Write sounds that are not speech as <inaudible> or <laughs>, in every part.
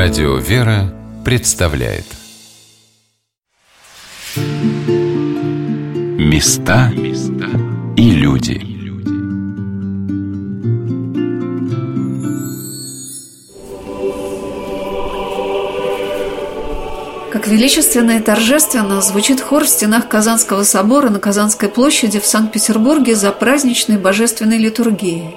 Радио «Вера» представляет Места и люди Как величественно и торжественно звучит хор в стенах Казанского собора на Казанской площади в Санкт-Петербурге за праздничной божественной литургией.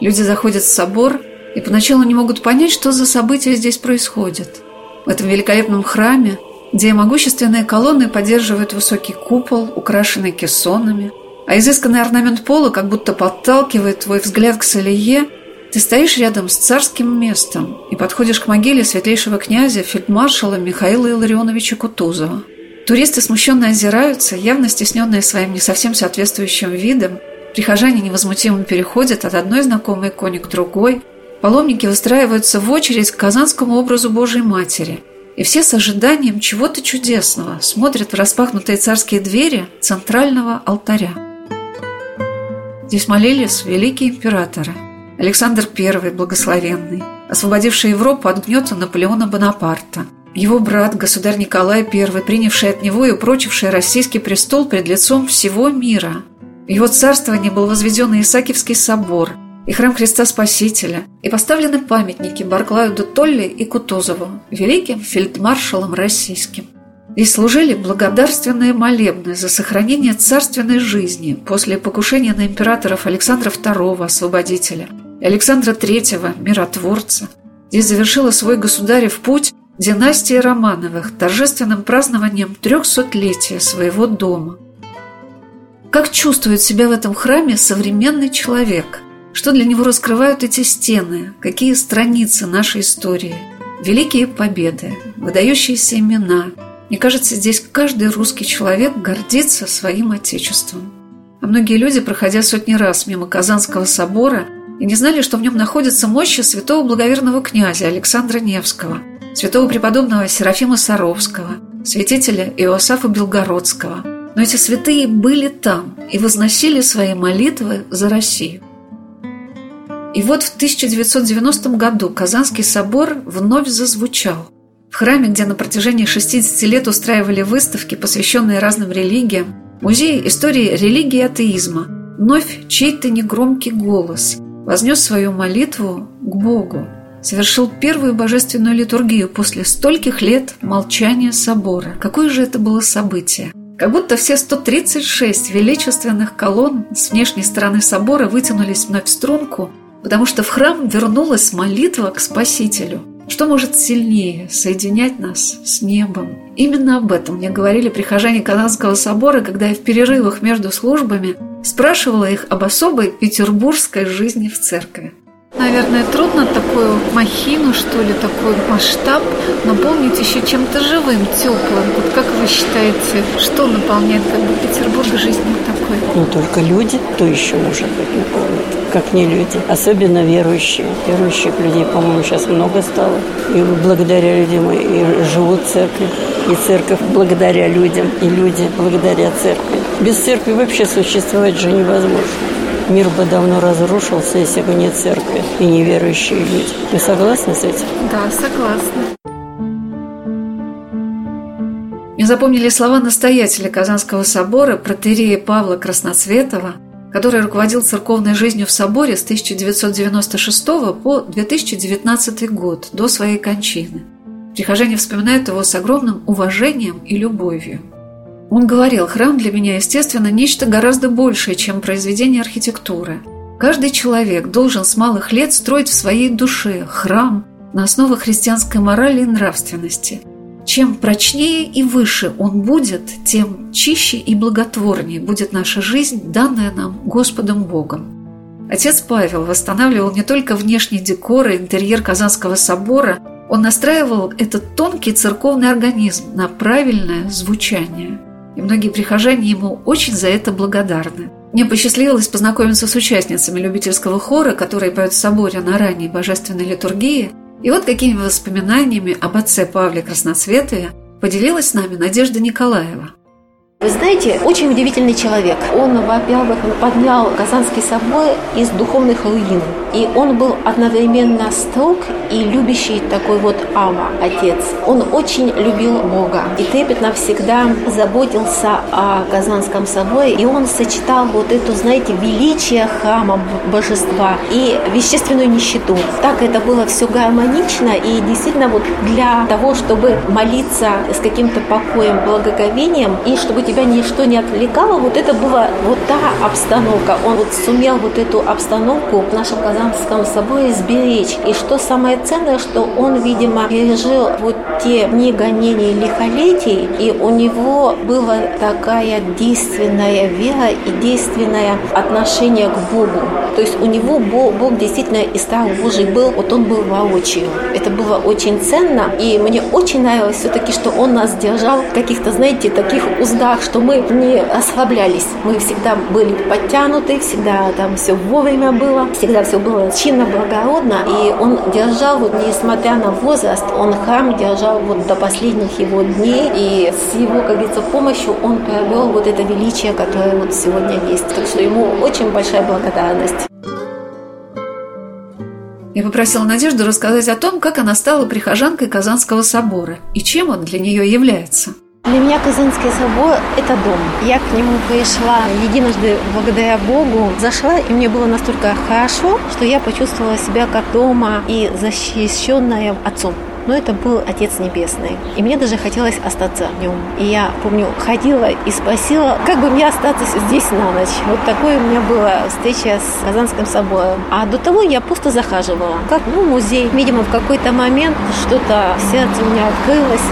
Люди заходят в собор – и поначалу не могут понять, что за события здесь происходят. В этом великолепном храме, где могущественные колонны поддерживают высокий купол, украшенный кессонами, а изысканный орнамент пола как будто подталкивает твой взгляд к Салие, ты стоишь рядом с царским местом и подходишь к могиле светлейшего князя фельдмаршала Михаила Илларионовича Кутузова. Туристы смущенно озираются, явно стесненные своим не совсем соответствующим видом. Прихожане невозмутимо переходят от одной знакомой иконе к другой, Паломники выстраиваются в очередь к казанскому образу Божьей Матери, и все с ожиданием чего-то чудесного смотрят в распахнутые царские двери центрального алтаря. Здесь молились великие императоры. Александр I, благословенный, освободивший Европу от гнета Наполеона Бонапарта, его брат, государь Николай I, принявший от него и упрочивший российский престол пред лицом всего мира. В его царствование был возведен Исаакиевский собор – и храм Христа Спасителя, и поставлены памятники Барклаю де Толли и Кутузову, великим фельдмаршалам российским. Здесь служили благодарственные молебны за сохранение царственной жизни после покушения на императоров Александра II, освободителя, и Александра III, миротворца. Здесь завершила свой государев путь династия Романовых торжественным празднованием трехсотлетия своего дома. Как чувствует себя в этом храме современный человек – что для него раскрывают эти стены? Какие страницы нашей истории? Великие победы, выдающиеся имена. Мне кажется, здесь каждый русский человек гордится своим отечеством. А многие люди, проходя сотни раз мимо Казанского собора, и не знали, что в нем находятся мощи святого благоверного князя Александра Невского, святого преподобного Серафима Саровского, святителя Иосафа Белгородского. Но эти святые были там и возносили свои молитвы за Россию. И вот в 1990 году Казанский собор вновь зазвучал. В храме, где на протяжении 60 лет устраивали выставки, посвященные разным религиям, музей истории религии и атеизма, вновь чей-то негромкий голос вознес свою молитву к Богу, совершил первую божественную литургию после стольких лет молчания собора. Какое же это было событие? Как будто все 136 величественных колонн с внешней стороны собора вытянулись вновь в струнку – потому что в храм вернулась молитва к Спасителю. Что может сильнее соединять нас с небом? Именно об этом мне говорили прихожане Казанского собора, когда я в перерывах между службами спрашивала их об особой петербургской жизни в церкви. Наверное, трудно такую махину, что ли, такой масштаб наполнить еще чем-то живым, теплым. Вот как вы считаете, что наполняет как бы Петербург жизнью такой? Ну, только люди, то еще может быть наполнит, как не люди. Особенно верующие. Верующих людей, по-моему, сейчас много стало. И благодаря людям и живут церкви. И церковь благодаря людям, и люди благодаря церкви. Без церкви вообще существовать же невозможно. Мир бы давно разрушился, если бы не церкви и неверующие люди. Вы согласны с этим? Да, согласна. Мне запомнили слова настоятеля Казанского собора протерея Павла Красноцветова, который руководил церковной жизнью в соборе с 1996 по 2019 год, до своей кончины. Прихожане вспоминают его с огромным уважением и любовью. Он говорил, храм для меня, естественно, нечто гораздо большее, чем произведение архитектуры. Каждый человек должен с малых лет строить в своей душе храм на основе христианской морали и нравственности. Чем прочнее и выше он будет, тем чище и благотворнее будет наша жизнь, данная нам Господом Богом. Отец Павел восстанавливал не только внешний декор и интерьер Казанского собора, он настраивал этот тонкий церковный организм на правильное звучание – и многие прихожане ему очень за это благодарны. Мне посчастливилось познакомиться с участницами любительского хора, которые поют в соборе на ранней божественной литургии, и вот какими воспоминаниями об отце Павле Красноцветове поделилась с нами Надежда Николаева. Вы знаете, очень удивительный человек. Он, во-первых, поднял Казанский собор из духовных руин. И он был одновременно строг и любящий такой вот Ава, отец. Он очень любил Бога и трепетно всегда заботился о Казанском соборе. И он сочетал вот эту, знаете, величие храма божества и вещественную нищету. Так это было все гармонично и действительно вот для того, чтобы молиться с каким-то покоем, благоговением и чтобы тебя ничто не отвлекало, вот это была вот та обстановка. Он вот сумел вот эту обстановку в нашем Казанском соборе сберечь. И что самое ценное, что он, видимо, пережил вот те дни гонений лихолетий, и у него была такая действенная вера и действенное отношение к Богу. То есть у него Бог, Бог действительно из страх Божий был, вот он был воочию. Это было очень ценно, и мне очень нравилось все-таки, что он нас держал в каких-то, знаете, таких уздах, что мы не ослаблялись. Мы всегда были подтянуты, всегда там все вовремя было, всегда все было чинно, благородно. И он держал, вот несмотря на возраст, он храм держал вот до последних его дней. И с его, как говорится, помощью он приобрел вот это величие, которое вот сегодня есть. Так что ему очень большая благодарность. Я попросила Надежду рассказать о том, как она стала прихожанкой Казанского собора и чем он для нее является. Для меня Казанский собор – это дом. Я к нему пришла единожды благодаря Богу. Зашла, и мне было настолько хорошо, что я почувствовала себя как дома и защищенная отцом но это был Отец Небесный. И мне даже хотелось остаться в нем. И я, помню, ходила и спросила, как бы мне остаться здесь на ночь. Вот такое у меня была встреча с Казанским собором. А до того я просто захаживала, как ну, музей. Видимо, в какой-то момент что-то сердце у меня открылось,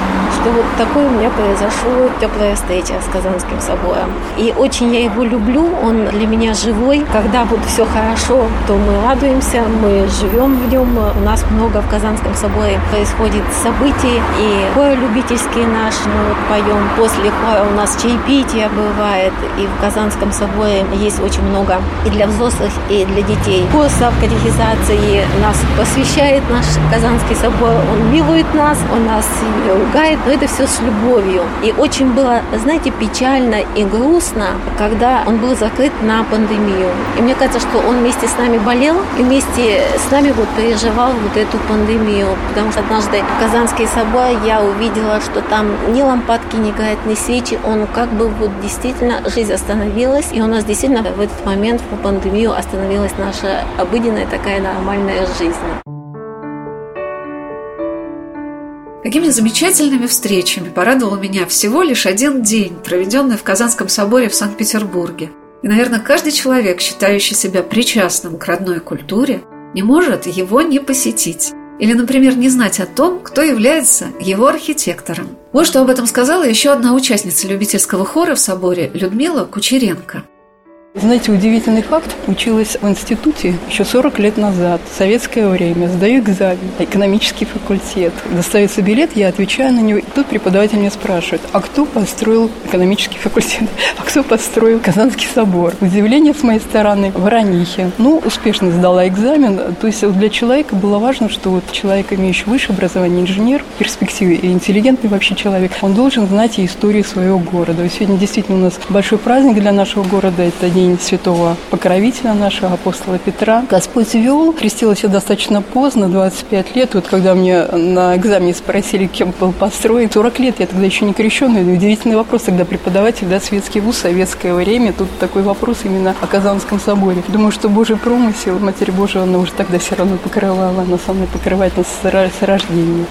что вот такое у меня произошло теплая встреча с Казанским собором. И очень я его люблю, он для меня живой. Когда вот все хорошо, то мы радуемся, мы живем в нем. У нас много в Казанском соборе происходит событий, и хор любительский наш мы вот поем. После хора у нас чаепитие бывает, и в Казанском соборе есть очень много и для взрослых, и для детей. Курсов катехизации нас посвящает наш Казанский собор, он милует нас, он нас не ругает, это все с любовью. И очень было, знаете, печально и грустно, когда он был закрыт на пандемию. И мне кажется, что он вместе с нами болел, и вместе с нами вот переживал вот эту пандемию, потому что однажды в Казанский собор я увидела, что там ни лампадки не горят, ни свечи. Он как бы вот действительно жизнь остановилась. И у нас действительно в этот момент, в пандемию, остановилась наша обыденная такая нормальная жизнь. Какими замечательными встречами порадовал меня всего лишь один день, проведенный в Казанском соборе в Санкт-Петербурге. И, наверное, каждый человек, считающий себя причастным к родной культуре, не может его не посетить. Или, например, не знать о том, кто является его архитектором. Вот что об этом сказала еще одна участница любительского хора в соборе Людмила Кучеренко. Знаете, удивительный факт. Училась в институте еще 40 лет назад, в советское время. Сдаю экзамен, экономический факультет. Достается билет, я отвечаю на него. И тут преподаватель меня спрашивает, а кто построил экономический факультет? <laughs> А кто построил Казанский собор? Удивление с моей стороны в Ранихе. Ну, успешно сдала экзамен. То есть для человека было важно, что вот человек, имеющий высшее образование, инженер, в перспективе и интеллигентный вообще человек, он должен знать и историю своего города. И сегодня действительно у нас большой праздник для нашего города. Это день день святого покровителя нашего апостола Петра. Господь вел, крестилась я достаточно поздно, 25 лет. Вот когда мне на экзамене спросили, кем был построен, 40 лет, я тогда еще не крещенный. Удивительный вопрос, когда преподаватель, да, светский вуз, советское время, тут такой вопрос именно о Казанском соборе. Думаю, что Божий промысел, Матерь Божия, она уже тогда все равно покрывала, она со мной покрывает нас с рождения.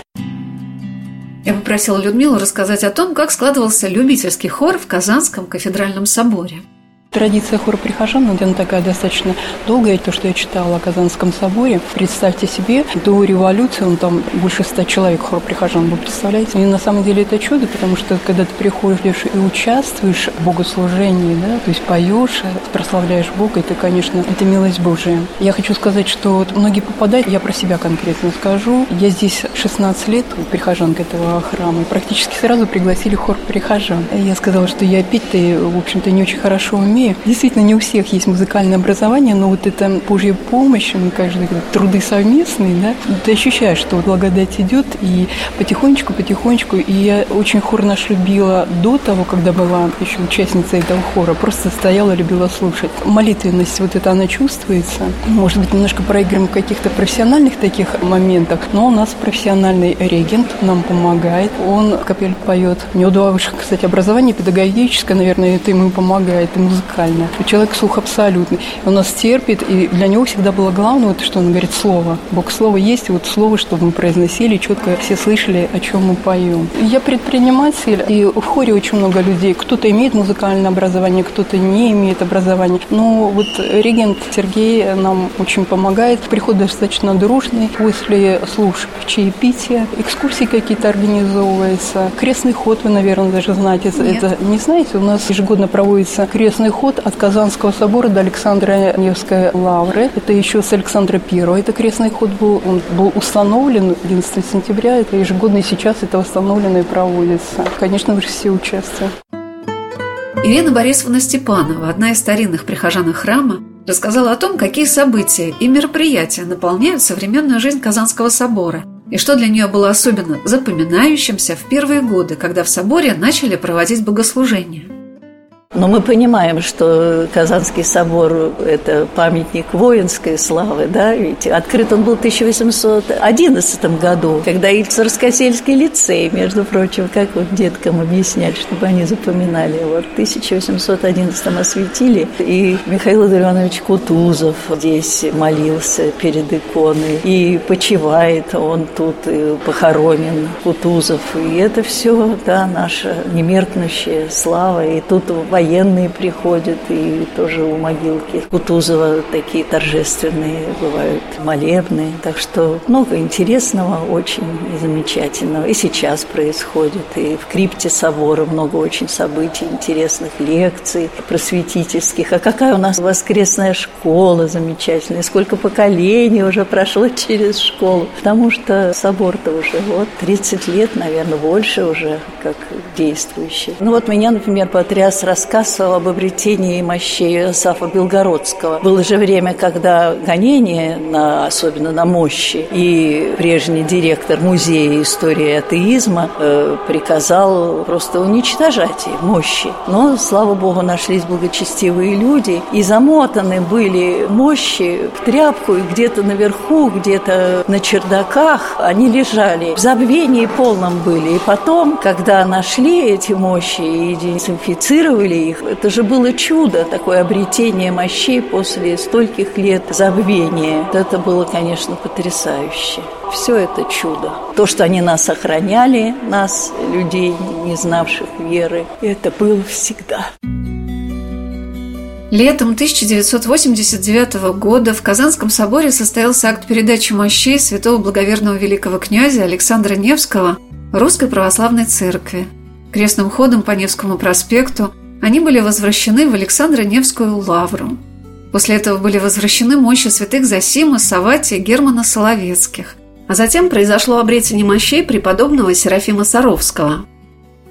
Я попросила Людмилу рассказать о том, как складывался любительский хор в Казанском кафедральном соборе. Традиция хора прихожан, она такая достаточно долгая, то, что я читала о Казанском соборе. Представьте себе, до революции он там больше ста человек хор прихожан, вы представляете? И на самом деле это чудо, потому что когда ты приходишь и участвуешь в богослужении, да, то есть поешь, прославляешь Бога, это, конечно, это милость Божия. Я хочу сказать, что вот многие попадают, я про себя конкретно скажу, я здесь 16 лет, прихожанка этого храма, и практически сразу пригласили хор прихожан. Я сказала, что я петь-то, в общем-то, не очень хорошо умею, имею. Действительно, не у всех есть музыкальное образование, но вот это Божья помощь, ну, каждый труды совместные, да, ты ощущаешь, что благодать идет, и потихонечку, потихонечку, и я очень хор наш любила до того, когда была еще участницей этого хора, просто стояла, любила слушать. Молитвенность вот это она чувствуется. Может быть, немножко проигрываем в каких-то профессиональных таких моментах, но у нас профессиональный регент нам помогает. Он капель поет. У него два высших, кстати, образования, педагогическое, наверное, это ему помогает, и музыкальное. Человек слух абсолютный. Он нас терпит, и для него всегда было главное, вот, что он говорит, слово. Бог слово есть, и вот слово, чтобы мы произносили, четко все слышали, о чем мы поем. Я предприниматель, и в хоре очень много людей. Кто-то имеет музыкальное образование, кто-то не имеет образования. Но вот регент Сергей нам очень помогает. Приход достаточно дружный. После служб чаепития, экскурсии какие-то организовываются. Крестный ход, вы, наверное, даже знаете. Нет. Это не знаете? У нас ежегодно проводится крестный ход от Казанского собора до Александра Невской лавры. Это еще с Александра Первого. Это крестный ход был, он был установлен 11 сентября. Это ежегодно и сейчас это восстановлено и проводится. Конечно, же все участвуете. Ирина Борисовна Степанова, одна из старинных прихожан храма, рассказала о том, какие события и мероприятия наполняют современную жизнь Казанского собора и что для нее было особенно запоминающимся в первые годы, когда в соборе начали проводить богослужения – но мы понимаем, что Казанский собор – это памятник воинской славы, да, ведь открыт он был в 1811 году, когда и Царскосельский лицей, между прочим, как вот деткам объяснять, чтобы они запоминали. Вот в 1811 осветили, и Михаил Андреевич Кутузов здесь молился перед иконой, и почивает он тут, похоронен Кутузов, и это все, да, наша немеркнущая слава, и тут в военные приходят, и тоже у могилки Кутузова такие торжественные бывают молебные. Так что много интересного, очень замечательного. И сейчас происходит. И в крипте собора много очень событий, интересных лекций, просветительских. А какая у нас воскресная школа замечательная. Сколько поколений уже прошло <laughs> через школу. Потому что собор-то уже вот 30 лет, наверное, больше уже как действующий. Ну вот меня, например, потряс рассказ рассказ об обретении мощей Сафа Белгородского. Было же время, когда гонение, на, особенно на мощи, и прежний директор музея истории атеизма э, приказал просто уничтожать мощи. Но, слава богу, нашлись благочестивые люди, и замотаны были мощи в тряпку, и где-то наверху, где-то на чердаках они лежали. В забвении полном были. И потом, когда нашли эти мощи и дезинфицировали их. Это же было чудо, такое обретение мощей после стольких лет забвения. Это было, конечно, потрясающе. Все это чудо. То, что они нас охраняли, нас, людей, не знавших веры, это было всегда. Летом 1989 года в Казанском соборе состоялся акт передачи мощей святого благоверного великого князя Александра Невского Русской Православной Церкви. Крестным ходом по Невскому проспекту они были возвращены в Александро-Невскую лавру. После этого были возвращены мощи святых Зосима, Саватия, Германа Соловецких. А затем произошло обретение мощей преподобного Серафима Саровского.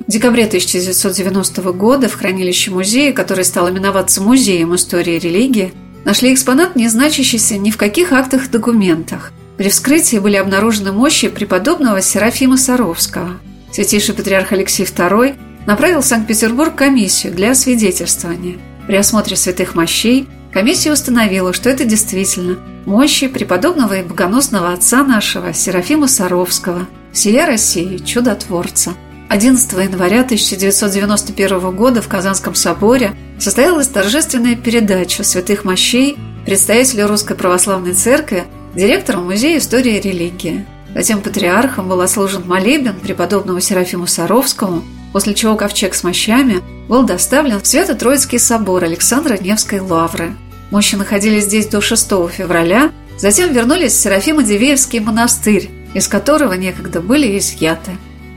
В декабре 1990 года в хранилище музея, который стал именоваться Музеем истории и религии, нашли экспонат, не значащийся ни в каких актах и документах. При вскрытии были обнаружены мощи преподобного Серафима Саровского. Святейший патриарх Алексей II направил в Санкт-Петербург комиссию для освидетельствования. При осмотре святых мощей комиссия установила, что это действительно мощи преподобного и богоносного отца нашего Серафима Саровского, сия России, чудотворца. 11 января 1991 года в Казанском соборе состоялась торжественная передача святых мощей представителю Русской Православной Церкви директору Музея истории и религии. Затем патриархом был ослужен молебен преподобному Серафиму Саровскому – после чего ковчег с мощами был доставлен в Свято-Троицкий собор Александра Невской лавры. Мощи находились здесь до 6 февраля, затем вернулись в Серафимо-Дивеевский монастырь, из которого некогда были изъяты.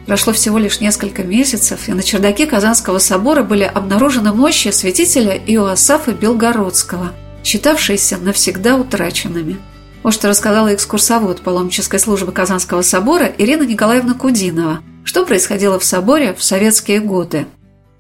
Прошло всего лишь несколько месяцев, и на чердаке Казанского собора были обнаружены мощи святителя Иоасафа Белгородского, считавшиеся навсегда утраченными. Вот что рассказала экскурсовод паломнической службы Казанского собора Ирина Николаевна Кудинова – что происходило в соборе в советские годы?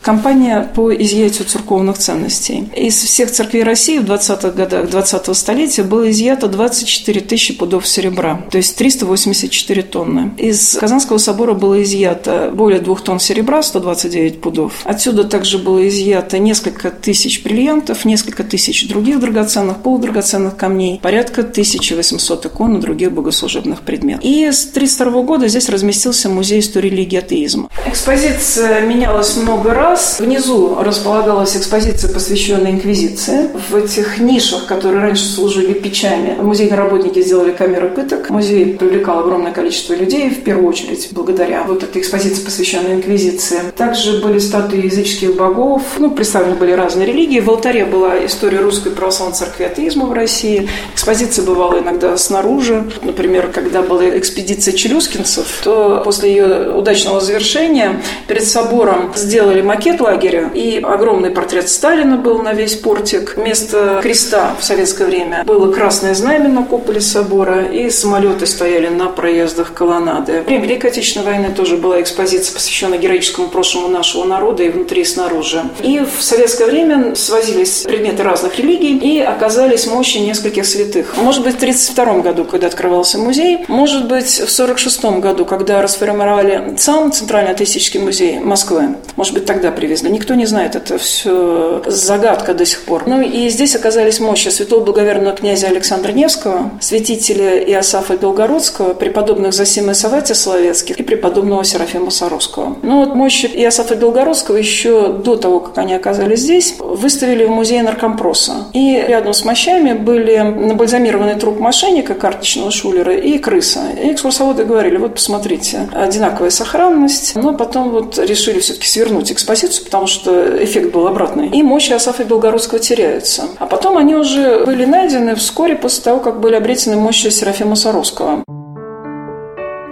Компания по изъятию церковных ценностей. Из всех церквей России в 20-х годах 20-го столетия было изъято 24 тысячи пудов серебра, то есть 384 тонны. Из Казанского собора было изъято более двух тонн серебра, 129 пудов. Отсюда также было изъято несколько тысяч бриллиантов, несколько тысяч других драгоценных, полудрагоценных камней, порядка 1800 икон и других богослужебных предметов. И с 1932 года здесь разместился музей истории религии атеизма. Экспозиция менялась много раз, раз внизу располагалась экспозиция, посвященная инквизиции. В этих нишах, которые раньше служили печами, музейные работники сделали камеры пыток. Музей привлекал огромное количество людей, в первую очередь благодаря вот этой экспозиции, посвященной инквизиции. Также были статуи языческих богов, ну, представлены были разные религии. В алтаре была история русской православной церкви атеизма в России. Экспозиция бывала иногда снаружи. Например, когда была экспедиция челюскинцев, то после ее удачного завершения перед собором сделали макет макет лагеря, и огромный портрет Сталина был на весь портик. Вместо креста в советское время было красное знамя на куполе собора, и самолеты стояли на проездах колоннады. Время Великой Отечественной войны тоже была экспозиция, посвященная героическому прошлому нашего народа и внутри, и снаружи. И в советское время свозились предметы разных религий, и оказались мощи нескольких святых. Может быть, в 1932 году, когда открывался музей, может быть, в 1946 году, когда расформировали сам Центральный атеистический музей Москвы, может быть, тогда привезли. Никто не знает, это все загадка до сих пор. Ну и здесь оказались мощи святого благоверного князя Александра Невского, святителя Иосафа Белгородского, преподобных Зосима и Саватия Соловецких и преподобного Серафима Саровского. Ну вот мощи Иосафа Белгородского еще до того, как они оказались здесь, выставили в музее наркомпроса. И рядом с мощами были набальзамированный труп мошенника, карточного шулера и крыса. И экскурсоводы говорили, вот посмотрите, одинаковая сохранность, но потом вот решили все-таки свернуть экспозицию композицию, потому что эффект был обратный. И мощи Асафа Белгородского теряются. А потом они уже были найдены вскоре после того, как были обретены мощи Серафима Саровского.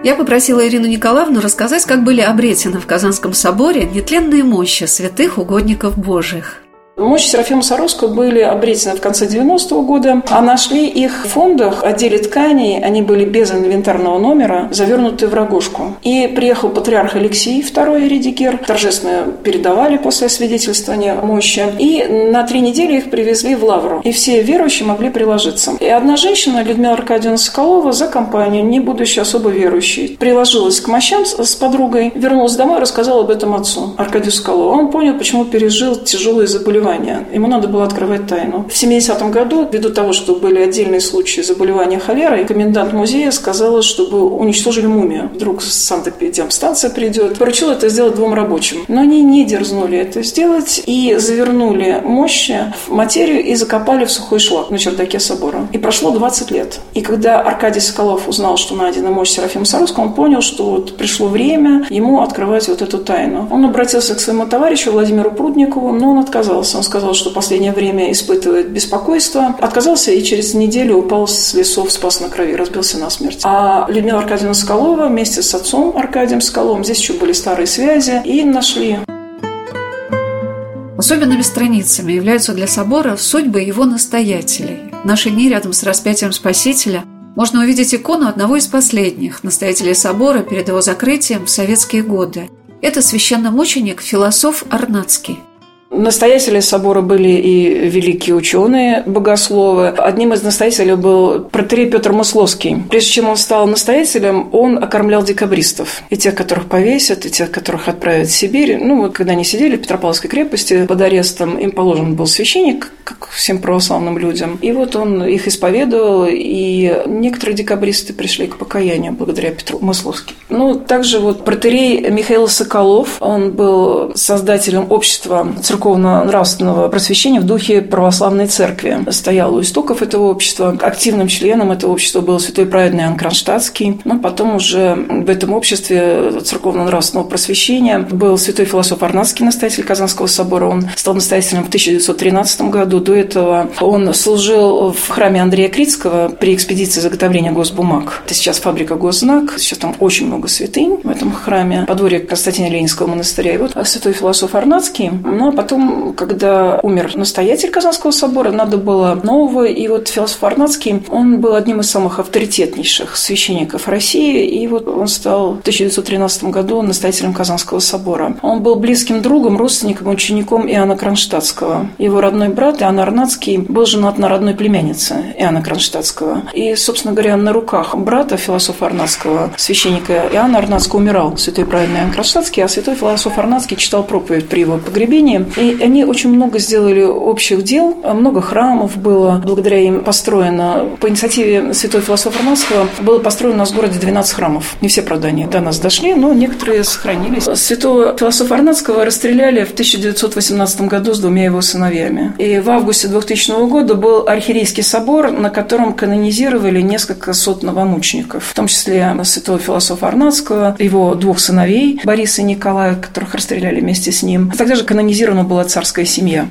Я попросила Ирину Николаевну рассказать, как были обретены в Казанском соборе нетленные мощи святых угодников Божьих. Мощи Серафима Саровского были обретены в конце 90-го года, а нашли их в фондах, отделе тканей, они были без инвентарного номера, завернутые в рогожку. И приехал патриарх Алексей II Редикер, торжественно передавали после освидетельствования мощи, и на три недели их привезли в Лавру. И все верующие могли приложиться. И одна женщина, Людмила Аркадьевна Соколова, за компанию, не будучи особо верующей, приложилась к мощам с подругой, вернулась домой и рассказала об этом отцу, Аркадию Соколову. Он понял, почему пережил тяжелые заболевания заболевания. Ему надо было открывать тайну. В 70-м году, ввиду того, что были отдельные случаи заболевания холерой, комендант музея сказала, чтобы уничтожили мумию. Вдруг санэпидемстанция придет. Поручил это сделать двум рабочим. Но они не дерзнули это сделать и завернули мощи в материю и закопали в сухой шлак на чердаке собора. И прошло 20 лет. И когда Аркадий Соколов узнал, что найдена мощь Серафима Саровского, он понял, что вот пришло время ему открывать вот эту тайну. Он обратился к своему товарищу Владимиру Прудникову, но он отказался он сказал, что в последнее время испытывает беспокойство. Отказался и через неделю упал с лесов, спас на крови, разбился на смерть. А Людмила Аркадьевна Скалова вместе с отцом Аркадием Скаловым, здесь еще были старые связи, и нашли Особенными страницами являются для собора судьбы его настоятелей. В наши дни рядом с распятием Спасителя можно увидеть икону одного из последних настоятелей собора перед его закрытием в советские годы. Это священномученик философ Арнацкий. Настоятели собора были и великие ученые, богословы. Одним из настоятелей был протерей Петр Масловский. Прежде чем он стал настоятелем, он окормлял декабристов. И тех, которых повесят, и тех, которых отправят в Сибирь. Ну, вот когда они сидели в Петропавловской крепости под арестом, им положен был священник, как всем православным людям. И вот он их исповедовал, и некоторые декабристы пришли к покаянию благодаря Петру Масловскому. Ну, также вот протерей Михаил Соколов, он был создателем общества церковного церковно-нравственного просвещения в духе православной церкви. Стоял у истоков этого общества. Активным членом этого общества был святой праведный Иоанн Кронштадтский. Но потом уже в этом обществе церковно-нравственного просвещения был святой философ Арнадский, настоятель Казанского собора. Он стал настоятелем в 1913 году. До этого он служил в храме Андрея Критского при экспедиции заготовления госбумаг. Это сейчас фабрика Госзнак. Сейчас там очень много святынь в этом храме, подворье Константина Ленинского монастыря. И вот святой философ Арнацкий. Ну, а потом, когда умер настоятель Казанского собора, надо было нового. И вот философ Арнацкий, он был одним из самых авторитетнейших священников России. И вот он стал в 1913 году настоятелем Казанского собора. Он был близким другом, родственником, учеником Иоанна Кронштадтского. Его родной брат Иоанн Арнацкий был женат на родной племяннице Иоанна Кронштадтского. И, собственно говоря, на руках брата философа Арнацкого, священника Иоанна Арнацкого умирал святой праведный Иоанн Кронштадтский, а святой философ Арнацкий читал проповедь при его погребении. И они очень много сделали общих дел, много храмов было, благодаря им построено. По инициативе святой философа Арнацкого было построено у нас в городе 12 храмов. Не все, правда, они до нас дошли, но некоторые сохранились. Святого философа Арнацкого расстреляли в 1918 году с двумя его сыновьями. И в августе 2000 года был архиерейский собор, на котором канонизировали несколько сот новомучеников, в том числе святого философа Арнацкого, его двух сыновей, Бориса и Николая, которых расстреляли вместе с ним. Тогда же канонизирована была царская семья.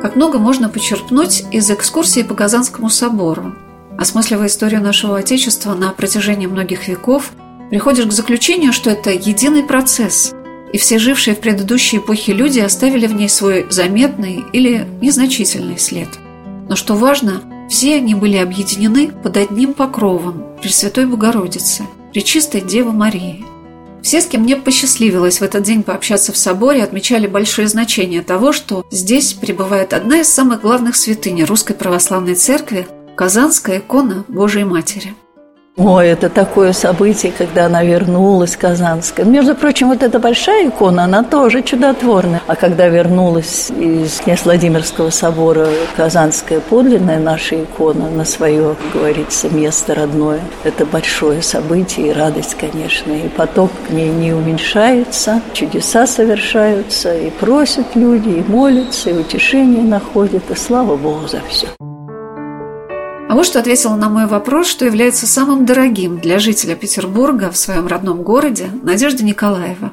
Как много можно почерпнуть из экскурсии по Казанскому собору. Осмысливая историю нашего Отечества на протяжении многих веков, приходишь к заключению, что это единый процесс, и все жившие в предыдущей эпохе люди оставили в ней свой заметный или незначительный след. Но что важно, все они были объединены под одним покровом Пресвятой Богородицы, Пречистой Девы Марии. Все, с кем мне посчастливилось в этот день пообщаться в соборе, отмечали большое значение того, что здесь пребывает одна из самых главных святынь Русской Православной Церкви – Казанская икона Божией Матери – Ой, это такое событие, когда она вернулась, Казанская. Между прочим, вот эта большая икона, она тоже чудотворная. А когда вернулась из князь Владимирского собора Казанская подлинная наша икона на свое, как говорится, место родное, это большое событие и радость, конечно. И поток к ней не уменьшается, чудеса совершаются, и просят люди, и молятся, и утешение находят, и слава Богу за все. А вот что ответила на мой вопрос, что является самым дорогим для жителя Петербурга в своем родном городе Надежда Николаева.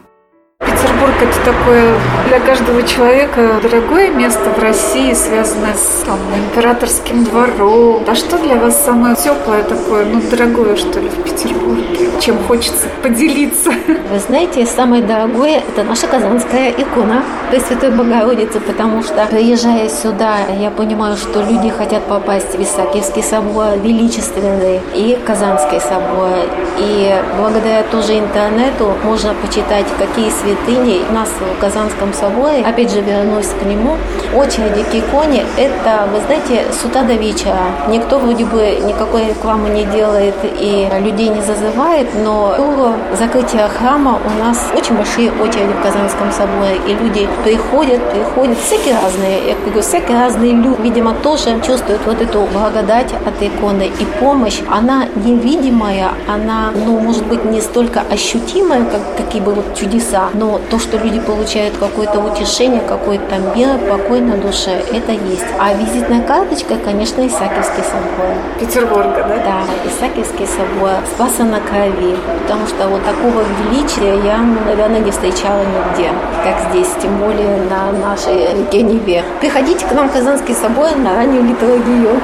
Петербург – это такое для каждого человека дорогое место в России, связанное с там, императорским двором. А что для вас самое теплое такое, ну, дорогое, что ли, в Петербурге? Чем хочется поделиться? Вы знаете, самое дорогое – это наша казанская икона Пресвятой Богородицы, потому что, приезжая сюда, я понимаю, что люди хотят попасть в Исаакиевский собор, величественный, и Казанский собор. И благодаря тоже интернету можно почитать, какие святые святыней у нас в Казанском соборе, опять же вернусь к нему, очереди к иконе, это, вы знаете, с утра до вечера. Никто вроде бы никакой рекламы не делает и людей не зазывает, но до закрытия храма у нас очень большие очереди в Казанском соборе, и люди приходят, приходят, всякие разные, я говорю, всякие разные люди, видимо, тоже чувствуют вот эту благодать от иконы и помощь. Она невидимая, она, ну, может быть, не столько ощутимая, как какие бы вот чудеса, но то, что люди получают какое-то утешение, какой-то мир, покой на душе, это есть. А визитная карточка, конечно, Исаакиевский собор. Петербурга, да? Да, Исаакиевский собор, Спаса на крови, потому что вот такого величия я, ну, наверное, не встречала нигде, как здесь, тем более на нашей реке Неве. Приходите к нам в Казанский собор на раннюю литургию.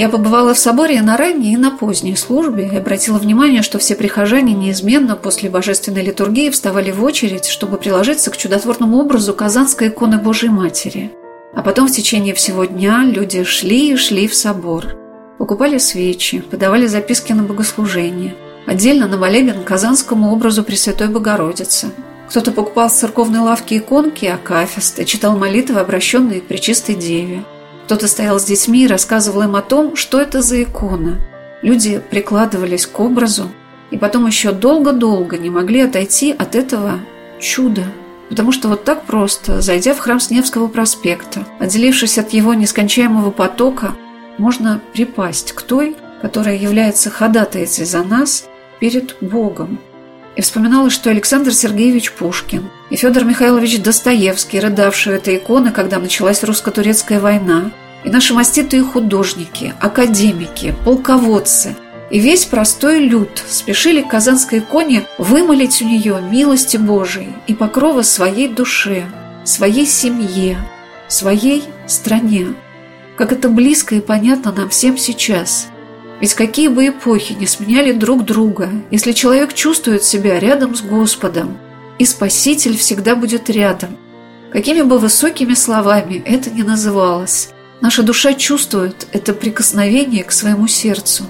Я побывала в соборе на ранней, и на поздней службе и обратила внимание, что все прихожане неизменно после божественной литургии вставали в очередь, чтобы приложиться к чудотворному образу Казанской иконы Божьей Матери. А потом в течение всего дня люди шли и шли в собор. Покупали свечи, подавали записки на богослужение. Отдельно на молебен Казанскому образу Пресвятой Богородицы. Кто-то покупал с церковной лавки иконки, акафисты, читал молитвы, обращенные к Пречистой Деве. Кто-то стоял с детьми и рассказывал им о том, что это за икона. Люди прикладывались к образу и потом еще долго-долго не могли отойти от этого чуда. Потому что вот так просто, зайдя в храм Сневского проспекта, отделившись от его нескончаемого потока, можно припасть к той, которая является ходатайцей за нас перед Богом. И вспоминала, что Александр Сергеевич Пушкин и Федор Михайлович Достоевский, рыдавшие этой иконы, когда началась русско-турецкая война, и наши маститые художники, академики, полководцы и весь простой люд спешили к Казанской иконе вымолить у нее милости Божией и покрова своей душе, своей семье, своей стране. Как это близко и понятно нам всем сейчас. Ведь какие бы эпохи не сменяли друг друга, если человек чувствует себя рядом с Господом, и Спаситель всегда будет рядом. Какими бы высокими словами это ни называлось, наша душа чувствует это прикосновение к своему сердцу.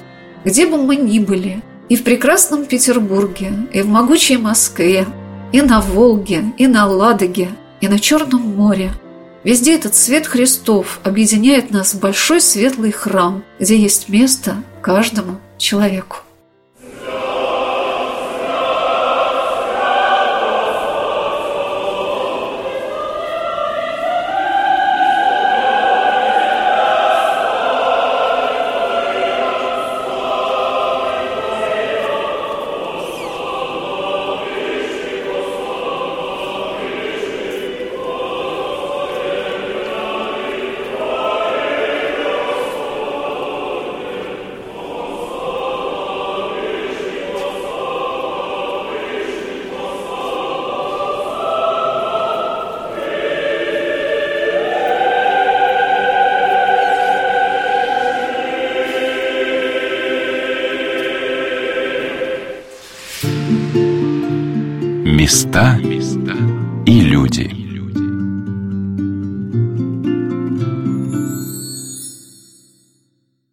Где бы мы ни были, и в прекрасном Петербурге, и в могучей Москве, и на Волге, и на Ладоге, и на Черном море – Везде этот свет Христов объединяет нас в большой светлый храм, где есть место каждому человеку.